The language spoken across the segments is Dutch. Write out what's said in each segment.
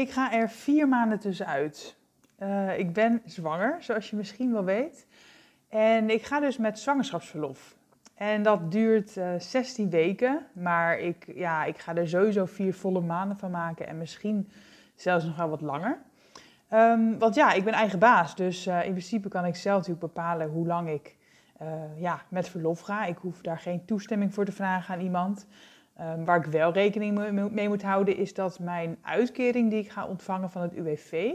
Ik ga er vier maanden tussenuit. Uh, ik ben zwanger, zoals je misschien wel weet. En ik ga dus met zwangerschapsverlof. En dat duurt uh, eh, 16 weken. Maar ik, ja, ik ga er sowieso vier volle maanden van maken. En misschien zelfs nog wel wat langer. Um, want ja, ik ben eigen baas. Dus uh, in principe kan ik zelf natuurlijk bepalen hoe lang ik ja, met verlof ga. Ik hoef daar geen toestemming voor te vragen aan iemand. Um, waar ik wel rekening mee moet houden is dat mijn uitkering die ik ga ontvangen van het UWV,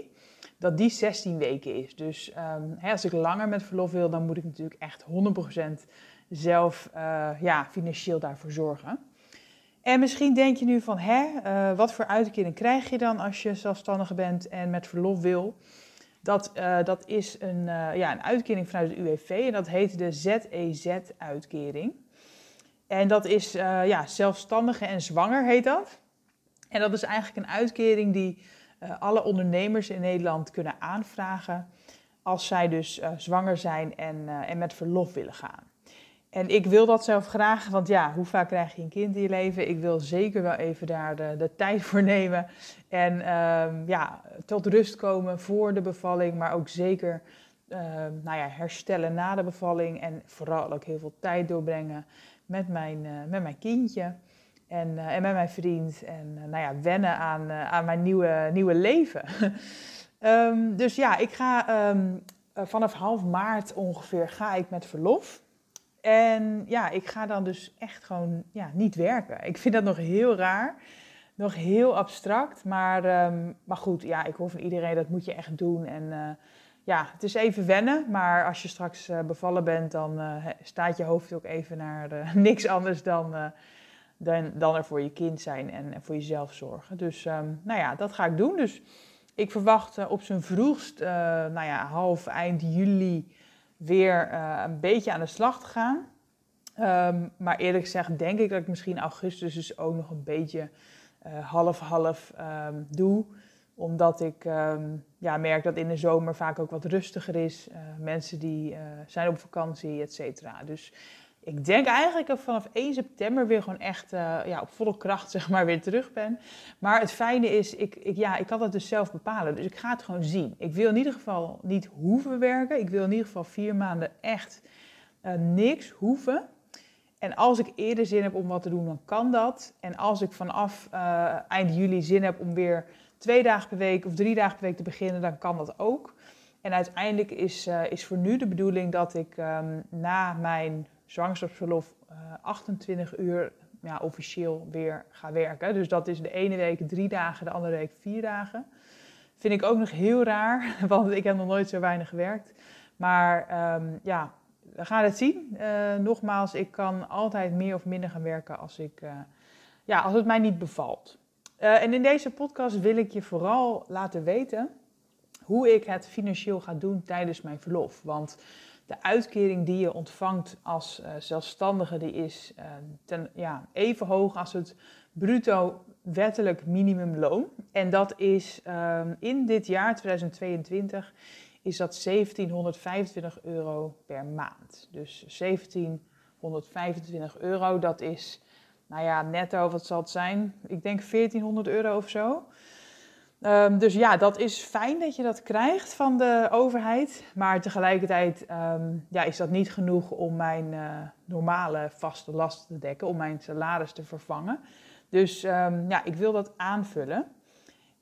dat die 16 weken is. Dus um, hè, als ik langer met verlof wil, dan moet ik natuurlijk echt 100% zelf uh, ja, financieel daarvoor zorgen. En misschien denk je nu van, hè, uh, wat voor uitkering krijg je dan als je zelfstandige bent en met verlof wil? Dat, uh, dat is een, ja, een uitkering vanuit het UWV en dat heet de ZEZ-uitkering. En dat is uh, ja, zelfstandige en zwanger heet dat. En dat is eigenlijk een uitkering die uh, alle ondernemers in Nederland kunnen aanvragen als zij dus uh, zwanger zijn en, en met verlof willen gaan. En ik wil dat zelf graag, want ja, hoe vaak krijg je een kind in je leven? Ik wil zeker wel even daar de, de tijd voor nemen en um, ja, tot rust komen voor de bevalling, maar ook zeker uh, nou ja, herstellen na de bevalling en vooral ook heel veel tijd doorbrengen met mijn, uh, met mijn kindje en, uh, en met mijn vriend. En uh, nou ja, wennen aan, aan mijn nieuwe, nieuwe leven. um, dus ja, ik ga um, vanaf half maart ongeveer ga ik met verlof. En ja, ik ga dan dus echt gewoon ja, niet werken. Ik vind dat nog heel raar. Nog heel abstract. Maar, um, maar goed, ja, ik hoor van iedereen dat moet je echt doen. En ja, het is even wennen, maar als je straks uh, bevallen bent, dan uh, staat je hoofd ook even naar uh, niks anders dan, dan, dan er voor je kind zijn en, en voor jezelf zorgen. Dus um, nou ja, dat ga ik doen. Dus ik verwacht op zijn vroegst, nou ja, half eind juli weer een beetje aan de slag te gaan. Um, maar eerlijk gezegd denk ik dat ik misschien augustus dus ook nog een beetje half-half um, doe omdat ik ja, merk dat in de zomer vaak ook wat rustiger is. Uh, mensen die uh, zijn op vakantie, et cetera. Dus ik denk eigenlijk dat vanaf 1 september weer gewoon echt uh, ja, op volle kracht zeg maar, weer terug ben. Maar het fijne is, ik, ik, ja, ik kan dat dus zelf bepalen. Dus ik ga het gewoon zien. Ik wil in ieder geval niet hoeven werken. Ik wil in ieder geval vier maanden echt niks hoeven. En als ik eerder zin heb om wat te doen, dan kan dat. En als ik vanaf eind juli zin heb om weer twee dagen per week of drie dagen per week te beginnen, dan kan dat ook. En uiteindelijk is, uh, is voor nu de bedoeling dat ik um, na mijn zwangerschapsverlof uh, 28 uur ja, officieel weer ga werken. Dus dat is de ene week drie dagen, de andere week vier dagen. Vind ik ook nog heel raar, want ik heb nog nooit zo weinig gewerkt. Maar um, ja, we gaan het zien. Uh, nogmaals, ik kan altijd meer of minder gaan werken als, ik, ja, als het mij niet bevalt. Uh, en in deze podcast wil ik je vooral laten weten hoe ik het financieel ga doen tijdens mijn verlof. Want de uitkering die je ontvangt als uh, zelfstandige, die is uh, ten, ja, even hoog als het bruto wettelijk minimumloon. En dat is um, in dit jaar 2022 is dat 1725 euro per maand. Dus 1725 euro, dat is nou ja, netto, wat zal het zijn? Ik denk 1400 euro of zo. Um, dus ja, dat is fijn dat je dat krijgt van de overheid. Maar tegelijkertijd um, ja, is dat niet genoeg om mijn uh, normale vaste lasten te dekken, om mijn salaris te vervangen. Dus um, ja, ik wil dat aanvullen.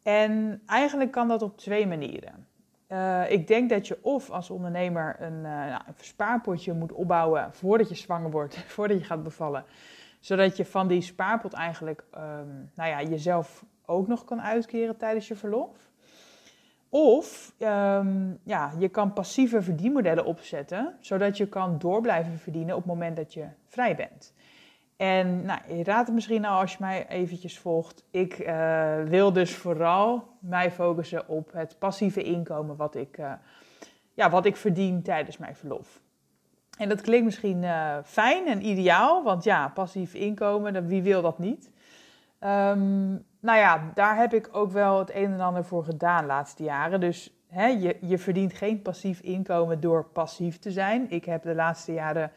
En eigenlijk kan dat op twee manieren. Uh, ik denk dat je of als ondernemer een, uh, nou, een spaarpotje moet opbouwen voordat je zwanger wordt, voordat je gaat bevallen zodat je van die spaarpot eigenlijk um, nou ja, jezelf ook nog kan uitkeren tijdens je verlof. Of um, ja, je kan passieve verdienmodellen opzetten, zodat je kan door blijven verdienen op het moment dat je vrij bent. En nou, je raadt het misschien al als je mij eventjes volgt. Ik uh, wil dus vooral mij focussen op het passieve inkomen wat ik, uh, ja, wat ik verdien tijdens mijn verlof. En dat klinkt misschien uh, fijn en ideaal, want ja, passief inkomen, wie wil dat niet? Um, nou ja, daar heb ik ook wel het een en ander voor gedaan de laatste jaren. Dus hè, je, je verdient geen passief inkomen door passief te zijn. Ik heb de laatste jaren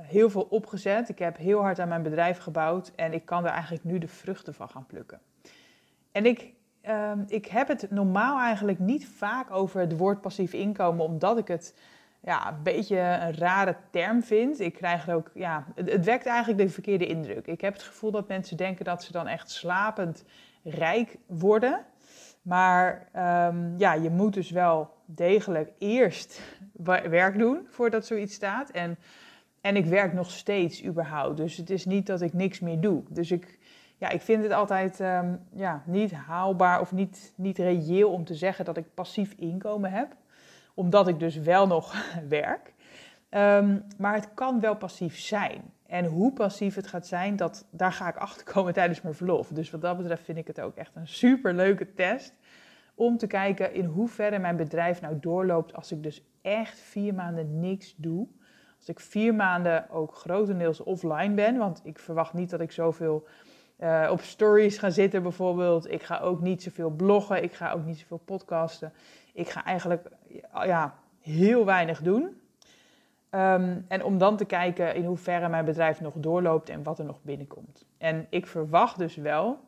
heel veel opgezet. Ik heb heel hard aan mijn bedrijf gebouwd en ik kan er eigenlijk nu de vruchten van gaan plukken. En ik, uh, ik heb het normaal eigenlijk niet vaak over het woord passief inkomen, omdat ik het ja, een beetje een rare term vind. Ik krijg er ook, ja, het, het wekt eigenlijk de verkeerde indruk. Ik heb het gevoel dat mensen denken dat ze dan echt slapend rijk worden. Maar um, ja, je moet dus wel degelijk eerst werk doen voordat zoiets staat. En en ik werk nog steeds überhaupt. Dus het is niet dat ik niks meer doe. Dus ik, ja, ik vind het altijd um, ja, niet haalbaar of niet, niet reëel om te zeggen dat ik passief inkomen heb. Omdat ik dus wel nog werk. Um, maar het kan wel passief zijn. En hoe passief het gaat zijn, dat, daar ga ik achter komen tijdens mijn verlof. Dus wat dat betreft vind ik het ook echt een super leuke test. Om te kijken in hoeverre mijn bedrijf nou doorloopt als ik dus echt vier maanden niks doe. Als ik vier maanden ook grotendeels offline ben, want ik verwacht niet dat ik zoveel uh, op stories ga zitten bijvoorbeeld. Ik ga ook niet zoveel bloggen, ik ga ook niet zoveel podcasten. Ik ga eigenlijk ja, heel weinig doen. Um, en om dan te kijken in hoeverre mijn bedrijf nog doorloopt en wat er nog binnenkomt. En ik verwacht dus wel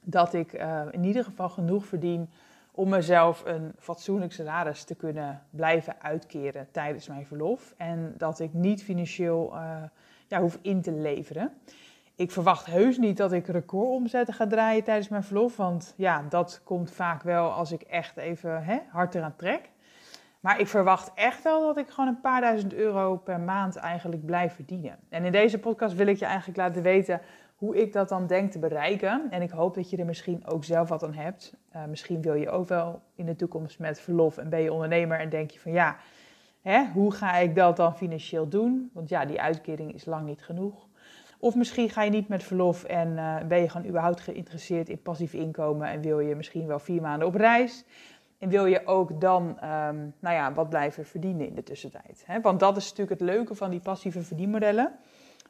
dat ik uh, in ieder geval genoeg verdien om mezelf een fatsoenlijk salaris te kunnen blijven uitkeren tijdens mijn verlof. En dat ik niet financieel uh, ja, hoef in te leveren. Ik verwacht heus niet dat ik recordomzetten ga draaien tijdens mijn verlof. Want ja, dat komt vaak wel als ik echt even hè, hard eraan trek. Maar ik verwacht echt wel dat ik gewoon een paar duizend euro per maand eigenlijk blijf verdienen. En in deze podcast wil ik je eigenlijk laten weten hoe ik dat dan denk te bereiken. En ik hoop dat je er misschien ook zelf wat aan hebt. Uh, misschien wil je ook wel in de toekomst met verlof en ben je ondernemer en denk je van ja, hè, hoe ga ik dat dan financieel doen? Want ja, die uitkering is lang niet genoeg. Of misschien ga je niet met verlof en uh, ben je gewoon überhaupt geïnteresseerd in passief inkomen en wil je misschien wel vier maanden op reis. En wil je ook dan um, nou ja, wat blijven verdienen in de tussentijd. Hè? Want dat is natuurlijk het leuke van die passieve verdienmodellen.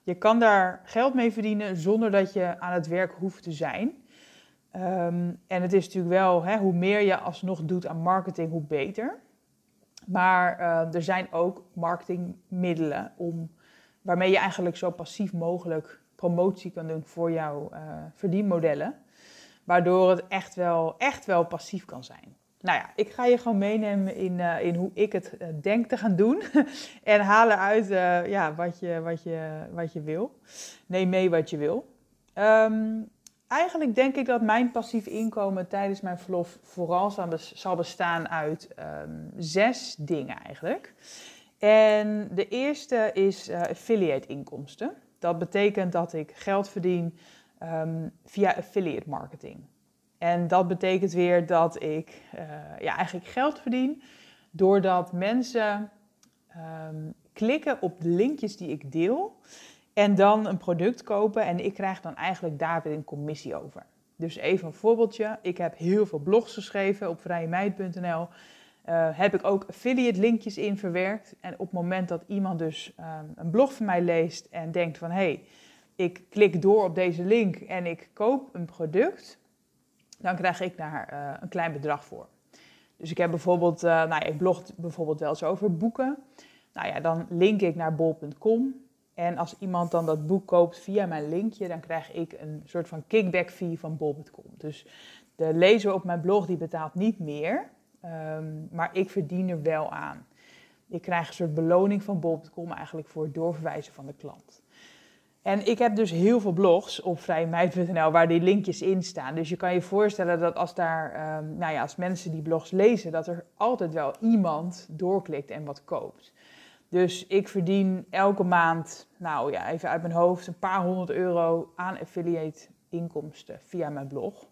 Je kan daar geld mee verdienen zonder dat je aan het werk hoeft te zijn. Um, en het is natuurlijk wel, hè, hoe meer je alsnog doet aan marketing, hoe beter. Maar uh, er zijn ook marketingmiddelen om, waarmee je eigenlijk zo passief mogelijk promotie kan doen voor jouw uh, verdienmodellen. Waardoor het echt wel, echt wel passief kan zijn nou ja, ik ga je gewoon meenemen in, uh, in hoe ik het uh, denk te gaan doen. en halen uit ja, wat, je, wat, je, wat je wil. Neem mee wat je wil. Um, eigenlijk denk ik dat mijn passief inkomen tijdens mijn verlof vooral zal bestaan uit um, zes dingen eigenlijk. En de eerste is affiliate inkomsten. Dat betekent dat ik geld verdien um, via affiliate marketing. En dat betekent weer dat ik uh, ja, eigenlijk geld verdien doordat mensen um, klikken op de linkjes die ik deel en dan een product kopen en ik krijg dan eigenlijk daar weer een commissie over. Dus even een voorbeeldje. Ik heb heel veel blogs geschreven op vrijemeid.nl. Uh, heb ik ook affiliate linkjes in verwerkt. En op het moment dat iemand dus um, een blog van mij leest en denkt van hé, hey, ik klik door op deze link en ik koop een product, dan krijg ik daar uh, een klein bedrag voor. Dus ik heb bijvoorbeeld, uh, nou, ik blog bijvoorbeeld wel eens over boeken. Nou ja, dan link ik naar bol.com. En als iemand dan dat boek koopt via mijn linkje, dan krijg ik een soort van kickback fee van bol.com. Dus de lezer op mijn blog die betaalt niet meer, um, maar ik verdien er wel aan. Ik krijg een soort beloning van bol.com eigenlijk voor het doorverwijzen van de klant. En ik heb dus heel veel blogs op vrijmeid.nl waar die linkjes in staan. Dus je kan je voorstellen dat als daar, um, nou ja, als mensen die blogs lezen, dat er altijd wel iemand doorklikt en wat koopt. Dus ik verdien elke maand, nou ja, even uit mijn hoofd, een paar honderd euro aan affiliate inkomsten via mijn blog.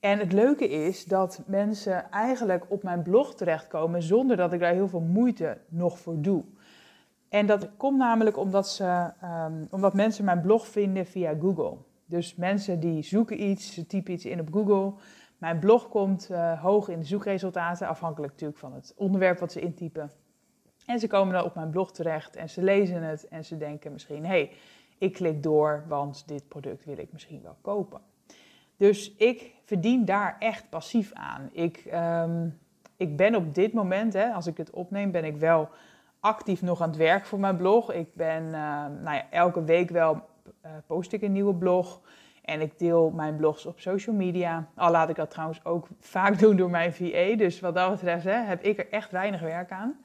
En het leuke is dat mensen eigenlijk op mijn blog terechtkomen zonder dat ik daar heel veel moeite nog voor doe. En dat komt namelijk omdat, ze, um, omdat mensen mijn blog vinden via Google. Dus mensen die zoeken iets, ze typen iets in op Google. Mijn blog komt uh, hoog in de zoekresultaten, afhankelijk natuurlijk van het onderwerp wat ze intypen. En ze komen dan op mijn blog terecht en ze lezen het en ze denken misschien, hé, hey, ik klik door, want dit product wil ik misschien wel kopen. Dus ik verdien daar echt passief aan. Ik, um, ik ben op dit moment, hè, als ik het opneem, ben ik wel actief nog aan het werk voor mijn blog. Ik ben uh, nou ja, elke week wel uh, post ik een nieuwe blog. En ik deel mijn blogs op social media. Al laat ik dat trouwens ook vaak doen door mijn VA. Dus wat dat betreft hè, heb ik er echt weinig werk aan.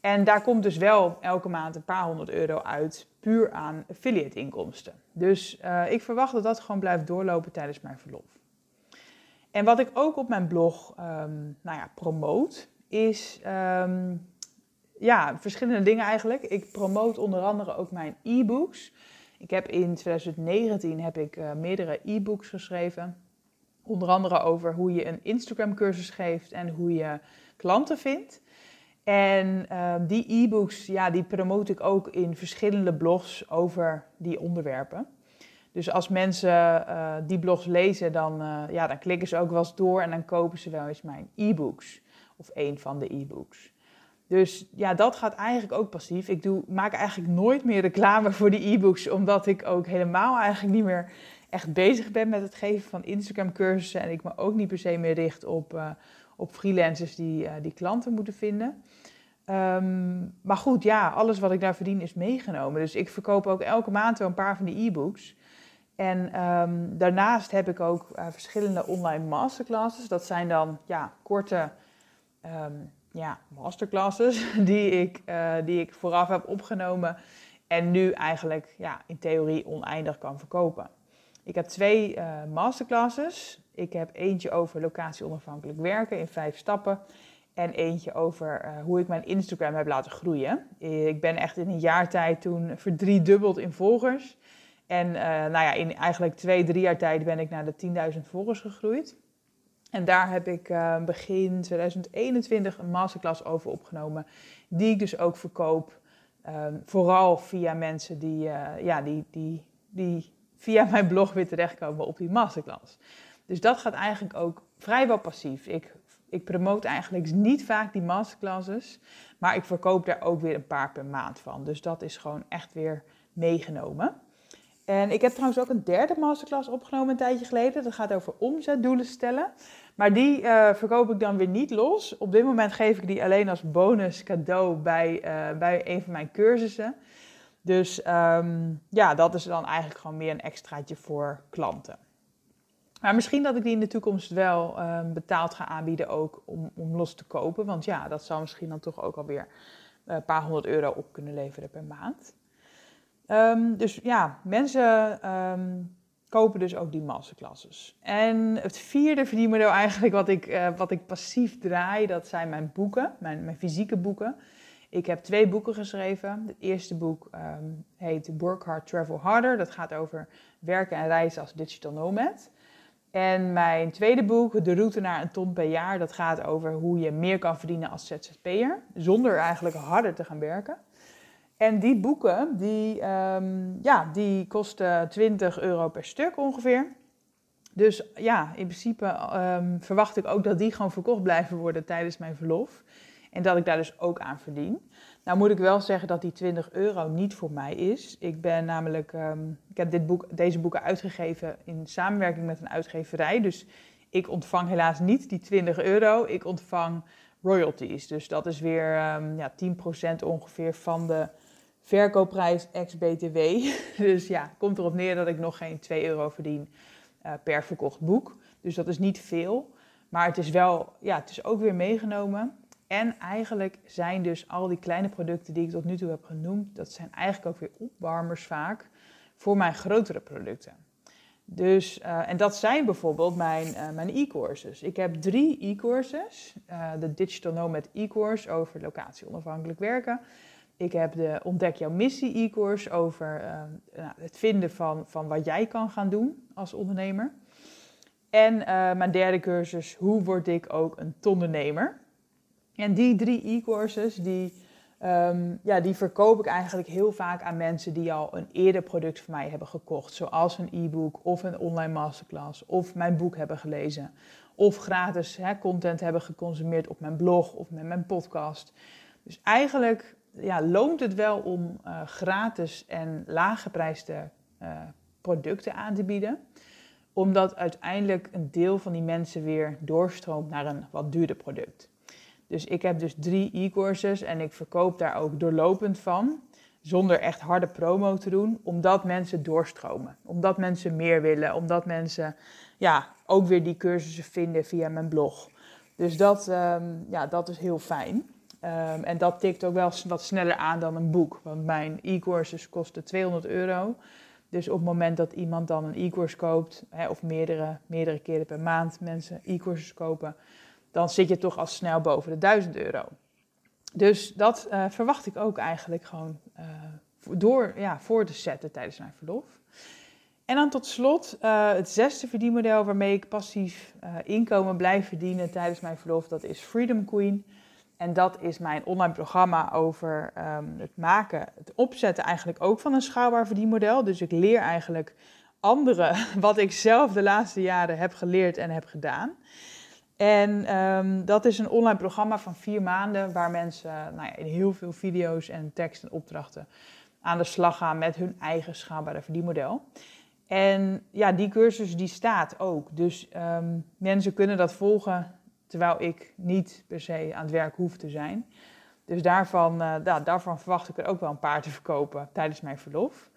En daar komt dus wel elke maand een paar honderd euro uit, puur aan affiliate inkomsten. Dus uh, ik verwacht dat dat gewoon blijft doorlopen tijdens mijn verlof. En wat ik ook op mijn blog um, nou ja, promoot, is um, ja, verschillende dingen eigenlijk. Ik promoot onder andere ook mijn e-books. Ik heb in 2019 heb ik uh, meerdere e-books geschreven. Onder andere over hoe je een Instagram cursus geeft en hoe je klanten vindt. En uh, die e-books, ja, die promote ik ook in verschillende blogs over die onderwerpen. Dus als mensen uh, die blogs lezen, dan, uh, ja, dan klikken ze ook wel eens door en dan kopen ze wel eens mijn e-books. Of een van de e-books. Dus ja, dat gaat eigenlijk ook passief. Ik doe, maak eigenlijk nooit meer reclame voor die e-books, omdat ik ook helemaal eigenlijk niet meer echt bezig ben met het geven van Instagram cursussen. En ik me ook niet per se meer richt op, uh, op freelancers die, die klanten moeten vinden. Um, maar goed, ja, alles wat ik daar verdien is meegenomen. Dus ik verkoop ook elke maand wel een paar van die e-books. En um, daarnaast heb ik ook uh, verschillende online masterclasses. Dat zijn dan ja, korte um, ja, masterclasses die ik, uh, die ik vooraf heb opgenomen. En nu eigenlijk ja, in theorie oneindig kan verkopen. Ik heb twee uh, masterclasses. Ik heb eentje over locatie onafhankelijk werken in vijf stappen. En eentje over hoe ik mijn Instagram heb laten groeien. Ik ben echt in een jaar tijd toen verdriedubbeld in volgers. En uh, nou ja, in eigenlijk twee, drie jaar tijd ben ik naar de 10.000 volgers gegroeid. En daar heb ik uh, begin 2021 een masterclass over opgenomen. Die ik dus ook verkoop. Um, vooral via mensen die, ja, die, die, die via mijn blog weer terechtkomen op die masterclass. Dus dat gaat eigenlijk ook vrijwel passief. Ik ik promote eigenlijk niet vaak die masterclasses, maar ik verkoop daar ook weer een paar per maand van. Dus dat is gewoon echt weer meegenomen. En ik heb trouwens ook een derde masterclass opgenomen een tijdje geleden. Dat gaat over omzetdoelen stellen. Maar die uh, verkoop ik dan weer niet los. Op dit moment geef ik die alleen als bonus cadeau bij, uh, bij een van mijn cursussen. Dus um, ja, dat is dan eigenlijk gewoon meer een extraatje voor klanten. Maar misschien dat ik die in de toekomst wel um, betaald ga aanbieden ook om, om los te kopen. Want ja, dat zou misschien dan toch ook alweer een paar honderd euro op kunnen leveren per maand. Um, dus ja, mensen um, kopen dus ook die masterclasses. En het vierde verdienmodel eigenlijk wat ik, uh, wat ik passief draai, dat zijn mijn boeken, mijn, mijn fysieke boeken. Ik heb twee boeken geschreven. Het eerste boek um, heet Work Hard, Travel Harder. Dat gaat over werken en reizen als digital nomad. En mijn tweede boek, De route naar een ton per jaar, dat gaat over hoe je meer kan verdienen als ZZP'er, zonder eigenlijk harder te gaan werken. En die boeken, die, um, ja, die kosten 20 euro per stuk ongeveer. Dus ja, in principe um, verwacht ik ook dat die gewoon verkocht blijven worden tijdens mijn verlof. En dat ik daar dus ook aan verdien. Nou moet ik wel zeggen dat die 20 euro niet voor mij is. Ik ben namelijk, um, ik heb dit boek, deze boeken uitgegeven in samenwerking met een uitgeverij. Dus ik ontvang helaas niet die 20 euro. Ik ontvang royalties. Dus dat is weer um, ja, 10% ongeveer van de verkoopprijs ex-BTW. dus ja, komt erop neer dat ik nog geen 2 euro verdien uh, per verkocht boek. Dus dat is niet veel. Maar het is wel, ja, het is ook weer meegenomen. En eigenlijk zijn dus al die kleine producten die ik tot nu toe heb genoemd, dat zijn eigenlijk ook weer opwarmers vaak voor mijn grotere producten. Dus, uh, en dat zijn bijvoorbeeld mijn, uh, mijn e-courses. Ik heb drie e-courses. De Digital Nomad e-course over locatie onafhankelijk werken. Ik heb de Ontdek jouw missie e-course over nou, het vinden van, van wat jij kan gaan doen als ondernemer. En mijn derde cursus, hoe word ik ook een tondernemer? En die drie e-courses, die, Ehm, ja, die verkoop ik eigenlijk heel vaak aan mensen die al een eerder product van mij hebben gekocht. Zoals een e-book of een online masterclass of mijn boek hebben gelezen. Of gratis hè, content hebben geconsumeerd op mijn blog of met mijn podcast. Dus eigenlijk ja, loont het wel om uh, gratis en laaggeprijsde uh, producten aan te bieden. Omdat uiteindelijk een deel van die mensen weer doorstroomt naar een wat duurder product. Dus ik heb dus drie e-courses en ik verkoop daar ook doorlopend van. Zonder echt harde promo te doen, omdat mensen doorstromen. Omdat mensen meer willen, omdat mensen ja, ook weer die cursussen vinden via mijn blog. Dus dat, um, ja, dat is heel fijn. Um, en dat tikt ook wel wat sneller aan dan een boek. Want mijn e-courses kosten 200 euro. Dus op het moment dat iemand dan een e-course koopt, hè, of meerdere, meerdere keren per maand mensen e-courses kopen, dan zit je toch al snel boven de 1000 euro. Dus dat uh, verwacht ik ook eigenlijk gewoon uh, door ja, voor te zetten tijdens mijn verlof. En dan tot slot uh, het zesde verdienmodel waarmee ik passief inkomen blijf verdienen tijdens mijn verlof. Dat is Freedom Queen. En dat is mijn online programma over um, het maken, het opzetten eigenlijk ook van een schaalbaar verdienmodel. Dus ik leer eigenlijk anderen wat ik zelf de laatste jaren heb geleerd en heb gedaan. En um, dat is een online programma van vier maanden waar mensen nou ja, in heel veel video's en tekst en opdrachten aan de slag gaan met hun eigen schaalbare verdienmodel. En ja, die cursus die staat ook. Dus um, mensen kunnen dat volgen terwijl ik niet per se aan het werk hoef te zijn. Dus daarvan, nou, daarvan verwacht ik er ook wel een paar te verkopen tijdens mijn verlof.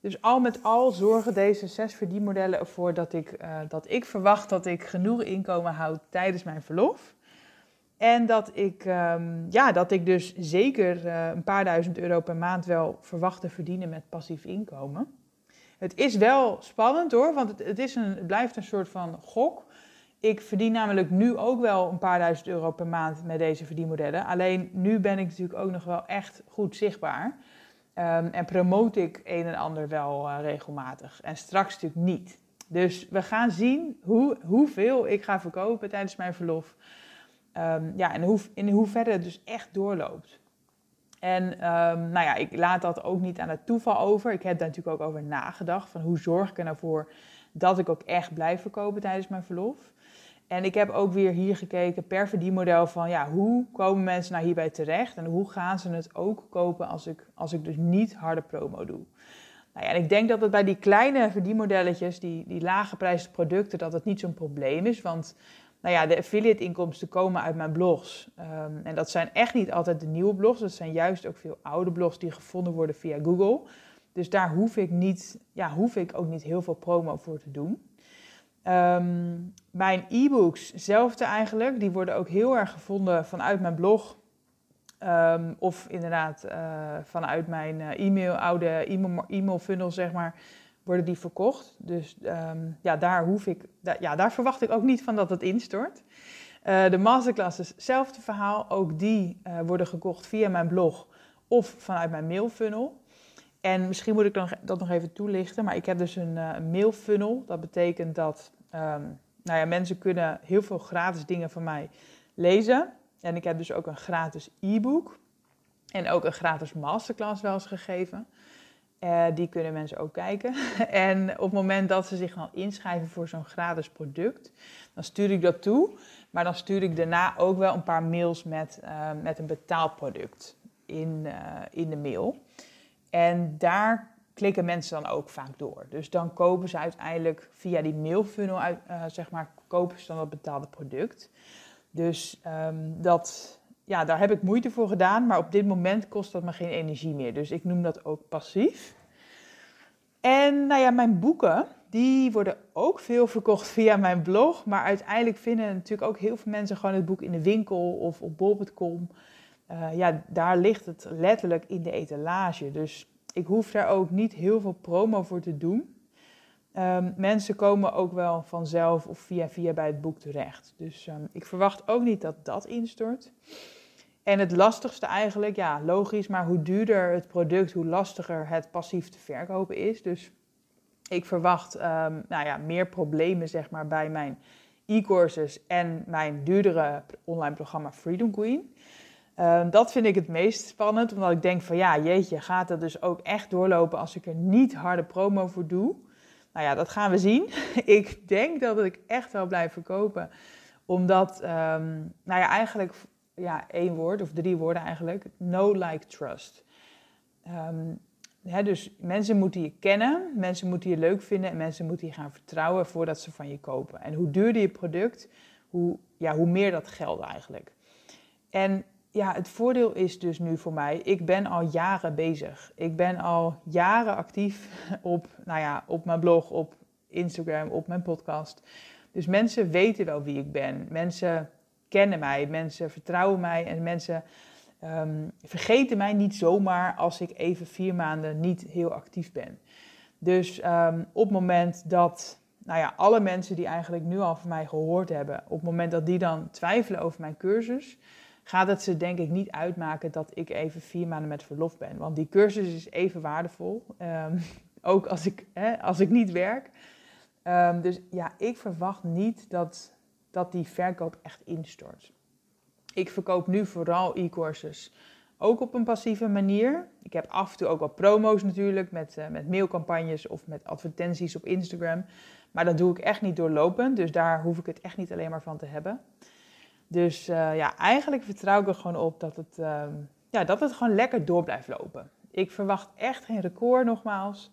Dus al met al zorgen deze zes verdienmodellen ervoor dat ik, uh, dat ik verwacht dat ik genoeg inkomen houd tijdens mijn verlof. En dat ik, um, ja, dat ik dus zeker uh, een paar duizend euro per maand wel verwacht te verdienen met passief inkomen. Het is wel spannend hoor, want het, het, is een, het blijft een soort van gok. Ik verdien namelijk nu ook wel een paar duizend euro per maand met deze verdienmodellen. Alleen nu ben ik natuurlijk ook nog wel echt goed zichtbaar. Um, en promote ik een en ander wel uh, regelmatig. En straks natuurlijk niet. Dus we gaan zien hoe, hoeveel ik ga verkopen tijdens mijn verlof. Um, ja, en hoe, in hoeverre het dus echt doorloopt. En um, nou ja, ik laat dat ook niet aan het toeval over. Ik heb daar natuurlijk ook over nagedacht. Van hoe zorg ik er nou voor dat ik ook echt blijf verkopen tijdens mijn verlof. En ik heb ook weer hier gekeken per verdienmodel van ja, hoe komen mensen nou hierbij terecht en hoe gaan ze het ook kopen als ik, als ik dus niet harde promo doe. Nou ja, en ik denk dat het bij die kleine verdienmodelletjes, die, die lage prijzen producten, dat het niet zo'n probleem is. Want nou ja, de affiliate inkomsten komen uit mijn blogs. Um, en dat zijn echt niet altijd de nieuwe blogs, dat zijn juist ook veel oude blogs die gevonden worden via Google. Dus daar hoef ik, niet, ja, hoef ik ook niet heel veel promo voor te doen. Um, mijn e-books, zelfde eigenlijk, die worden ook heel erg gevonden vanuit mijn blog. Um, of inderdaad uh, vanuit mijn uh, e-mail, oude e-mail, funnel, zeg maar, worden die verkocht. Dus um, ja, daar hoef ik, ja, daar verwacht ik ook niet van dat het instort. Uh, de masterclasses, hetzelfde verhaal. Ook die worden gekocht via mijn blog of vanuit mijn mailfunnel. En misschien moet ik dan, dat nog even toelichten, maar ik heb dus een, een mailfunnel. Dat betekent dat Um, nou ja, mensen kunnen heel veel gratis dingen van mij lezen. En ik heb dus ook een gratis e-book. En ook een gratis masterclass wel eens gegeven. Uh, die kunnen mensen ook kijken. en op het moment dat ze zich dan inschrijven voor zo'n gratis product, dan stuur ik dat toe. Maar dan stuur ik daarna ook wel een paar mails met, uh, met een betaalproduct in, uh, in de mail. En daar klikken mensen dan ook vaak door. Dus dan kopen ze uiteindelijk via die mailfunnel, uh, zeg maar, kopen ze dan dat betaalde product. Dus um, dat, ja, daar heb ik moeite voor gedaan, maar op dit moment kost dat me geen energie meer. Dus ik noem dat ook passief. En nou ja, mijn boeken, die worden ook veel verkocht via mijn blog. Maar uiteindelijk vinden natuurlijk ook heel veel mensen gewoon het boek in de winkel of op bol.com. Uh, ja, daar ligt het letterlijk in de etalage. Dus ik hoef daar ook niet heel veel promo voor te doen. Um, mensen komen ook wel vanzelf of via via bij het boek terecht. Dus um, ik verwacht ook niet dat dat instort. En het lastigste eigenlijk, ja, logisch, maar hoe duurder het product, hoe lastiger het passief te verkopen is. Dus ik verwacht um, nou ja, meer problemen zeg maar, bij mijn e-courses en mijn duurdere online programma Freedom Queen. Ehm, dat vind ik het meest spannend, omdat ik denk van ja, jeetje, gaat dat dus ook echt doorlopen als ik er niet harde promo voor doe? Nou ja, dat gaan we zien. ik denk dat ik echt wel blijf verkopen, omdat, um, nou ja, eigenlijk ja, één woord of drie woorden eigenlijk, no like trust. Um, dus mensen moeten je kennen, mensen moeten je leuk vinden en mensen moeten je gaan vertrouwen voordat ze van je kopen. En hoe duurder je product, hoe, ja, hoe meer dat geldt eigenlijk. En ja, het voordeel is dus nu voor mij, ik ben al jaren bezig. Ik ben al jaren actief op, nou ja, op mijn blog, op Instagram, op mijn podcast. Dus mensen weten wel wie ik ben. Mensen kennen mij, mensen vertrouwen mij en mensen um, vergeten mij niet zomaar als ik even vier maanden niet heel actief ben. Dus um, op het moment dat, nou ja, alle mensen die eigenlijk nu al van mij gehoord hebben, op het moment dat die dan twijfelen over mijn cursus, gaat het ze denk ik niet uitmaken dat ik even vier maanden met verlof ben. Want die cursus is even waardevol, um, ook als ik, hè, als ik niet werk. dus ja, ik verwacht niet dat, dat die verkoop echt instort. Ik verkoop nu vooral e-courses. Ook op een passieve manier. Ik heb af en toe ook wel promo's natuurlijk met, uh, met mailcampagnes of met advertenties op Instagram. Maar dat doe ik echt niet doorlopend. Dus daar hoef ik het echt niet alleen maar van te hebben. Dus uh, ja, eigenlijk vertrouw ik er gewoon op dat het, uh, ja, dat het gewoon lekker door blijft lopen. Ik verwacht echt geen record nogmaals.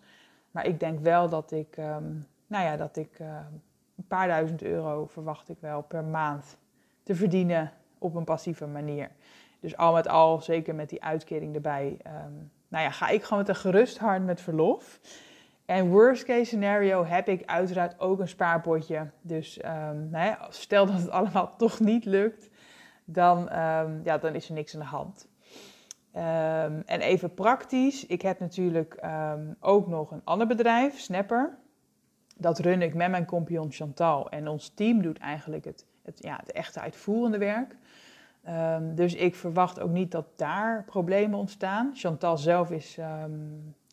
Maar ik denk wel dat ik, um, nou ja, dat ik uh, een paar duizend euro verwacht ik wel per maand te verdienen op een passieve manier. Dus al met al, zeker met die uitkering erbij, nou ja, ga ik gewoon met een gerust hart met verlof. En worst case scenario heb ik uiteraard ook een spaarpotje. Dus ja, stel dat het allemaal toch niet lukt, dan, um, ja, dan is er niks aan de hand. Um, en even praktisch, ik heb natuurlijk ook nog een ander bedrijf, Snapper. Dat run ik met mijn compagnon Chantal. En ons team doet eigenlijk het, het, ja, het echte uitvoerende werk. Dus ik verwacht ook niet dat daar problemen ontstaan. Chantal zelf is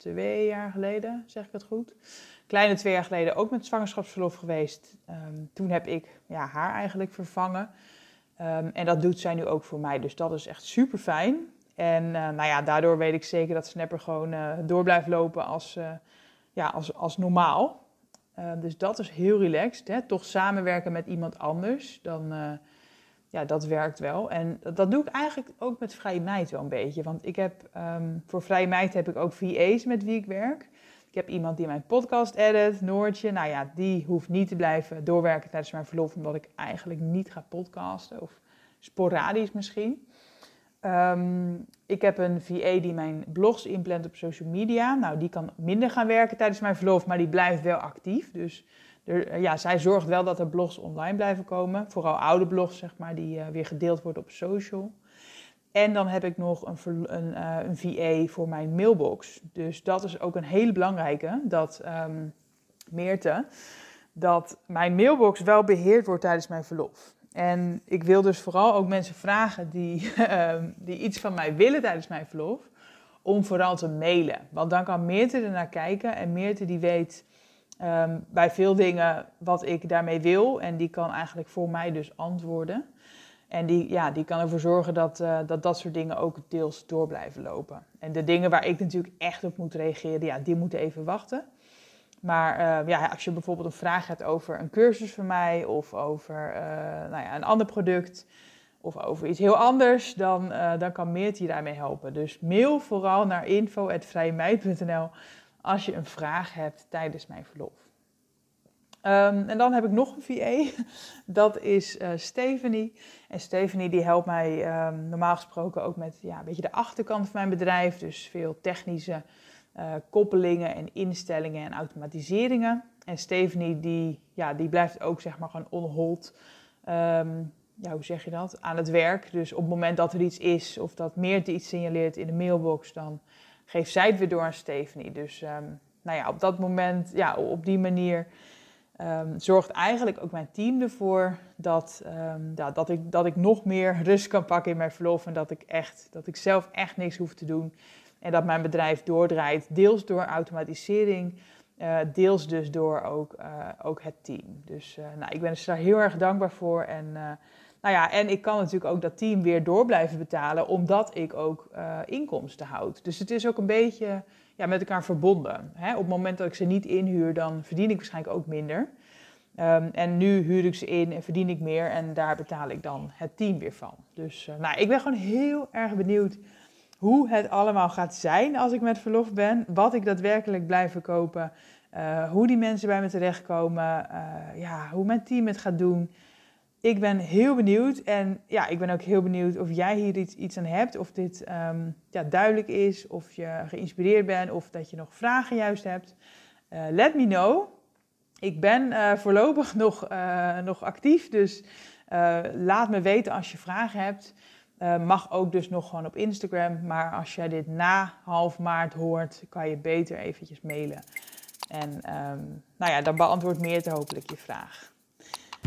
twee jaar geleden, zeg ik het goed, kleine twee jaar geleden ook met zwangerschapsverlof geweest. Um, toen heb ik ja, haar eigenlijk vervangen. en dat doet zij nu ook voor mij. Dus dat is echt super fijn. En uh, nou ja, daardoor weet ik zeker dat Snapper gewoon uh, door blijft lopen als, uh, ja, als, als normaal. dus dat is heel relaxed. Hè? Toch samenwerken met iemand anders. Dan ja, dat werkt wel. En dat, doe ik eigenlijk ook met Vrije Meid wel een beetje. Want ik heb, um, voor Vrije Meid heb ik ook VA's met wie ik werk. Ik heb iemand die mijn podcast edit, Noortje. Nou ja, die hoeft niet te blijven doorwerken tijdens mijn verlof, omdat ik eigenlijk niet ga podcasten. Of sporadisch misschien. Um, ik heb een VA die mijn blogs inplant op social media. Nou, die kan minder gaan werken tijdens mijn verlof, maar die blijft wel actief. Dus er, ja, zij zorgt wel dat er blogs online blijven komen. Vooral oude blogs, zeg maar, die uh, weer gedeeld worden op social. En dan heb ik nog een, een, uh, een, VA voor mijn mailbox. Dus dat is ook een hele belangrijke. Dat um, Meerte, dat mijn mailbox wel beheerd wordt tijdens mijn verlof. En ik wil dus vooral ook mensen vragen die, uh, die iets van mij willen tijdens mijn verlof, om vooral te mailen. Want dan kan Meerte ernaar kijken en Meerte die weet um, bij veel dingen wat ik daarmee wil. En die kan eigenlijk voor mij dus antwoorden. En die, ja, die kan ervoor zorgen dat, uh, dat dat soort dingen ook deels door blijven lopen. En de dingen waar ik natuurlijk echt op moet reageren, ja, die moeten even wachten. Maar uh, ja, als je bijvoorbeeld een vraag hebt over een cursus van mij of over uh, nou ja, een ander product of over iets heel anders, dan, dan kan Meert je daarmee helpen. Dus mail vooral naar info.vrijemeid.nl als je een vraag hebt tijdens mijn verlof. Um, en dan heb ik nog een VA, dat is uh, Stephanie. En Stephanie die helpt mij um, normaal gesproken ook met ja, een beetje de achterkant van mijn bedrijf. Dus veel technische uh, koppelingen en instellingen en automatiseringen. En Stephanie die, ja, die blijft ook zeg maar gewoon on hold, um, ja, hoe zeg je dat, aan het werk. Dus op het moment dat er iets is of dat meer iets signaleert in de mailbox, dan geeft zij het weer door aan Stephanie. Dus um, nou ja, op dat moment, ja, op die manier um, zorgt eigenlijk ook mijn team ervoor dat, um, ja, dat, ik, dat ik nog meer rust kan pakken in mijn verlof. En dat ik, echt, dat ik zelf echt niks hoef te doen. En dat mijn bedrijf doordraait, deels door automatisering, uh, deels dus door ook, uh, ook het team. Dus uh, nou, ik ben dus daar heel erg dankbaar voor. En Nou ja, en ik kan natuurlijk ook dat team weer door blijven betalen, omdat ik ook uh, inkomsten houd. Dus het is ook een beetje ja, met elkaar verbonden. Hè? Op het moment dat ik ze niet inhuur, dan verdien ik waarschijnlijk ook minder. Um, en nu huur ik ze in en verdien ik meer en daar betaal ik dan het team weer van. Dus uh, nou, ik ben gewoon heel erg benieuwd hoe het allemaal gaat zijn als ik met verlof ben. Wat ik daadwerkelijk blijf verkopen. Uh, hoe die mensen bij me terechtkomen. Ja, hoe mijn team het gaat doen. Ik ben heel benieuwd. En ja, ik ben ook heel benieuwd of jij hier iets, iets aan hebt. Of dit um, ja, duidelijk is. Of je geïnspireerd bent. Of dat je nog vragen juist hebt. Uh, let me know. Ik ben voorlopig nog, nog actief. Dus laat me weten als je vragen hebt. Mag ook dus nog gewoon op Instagram. Maar als jij dit na half maart hoort, kan je beter eventjes mailen. En um, nou ja, dan beantwoord Meerte hopelijk je vraag.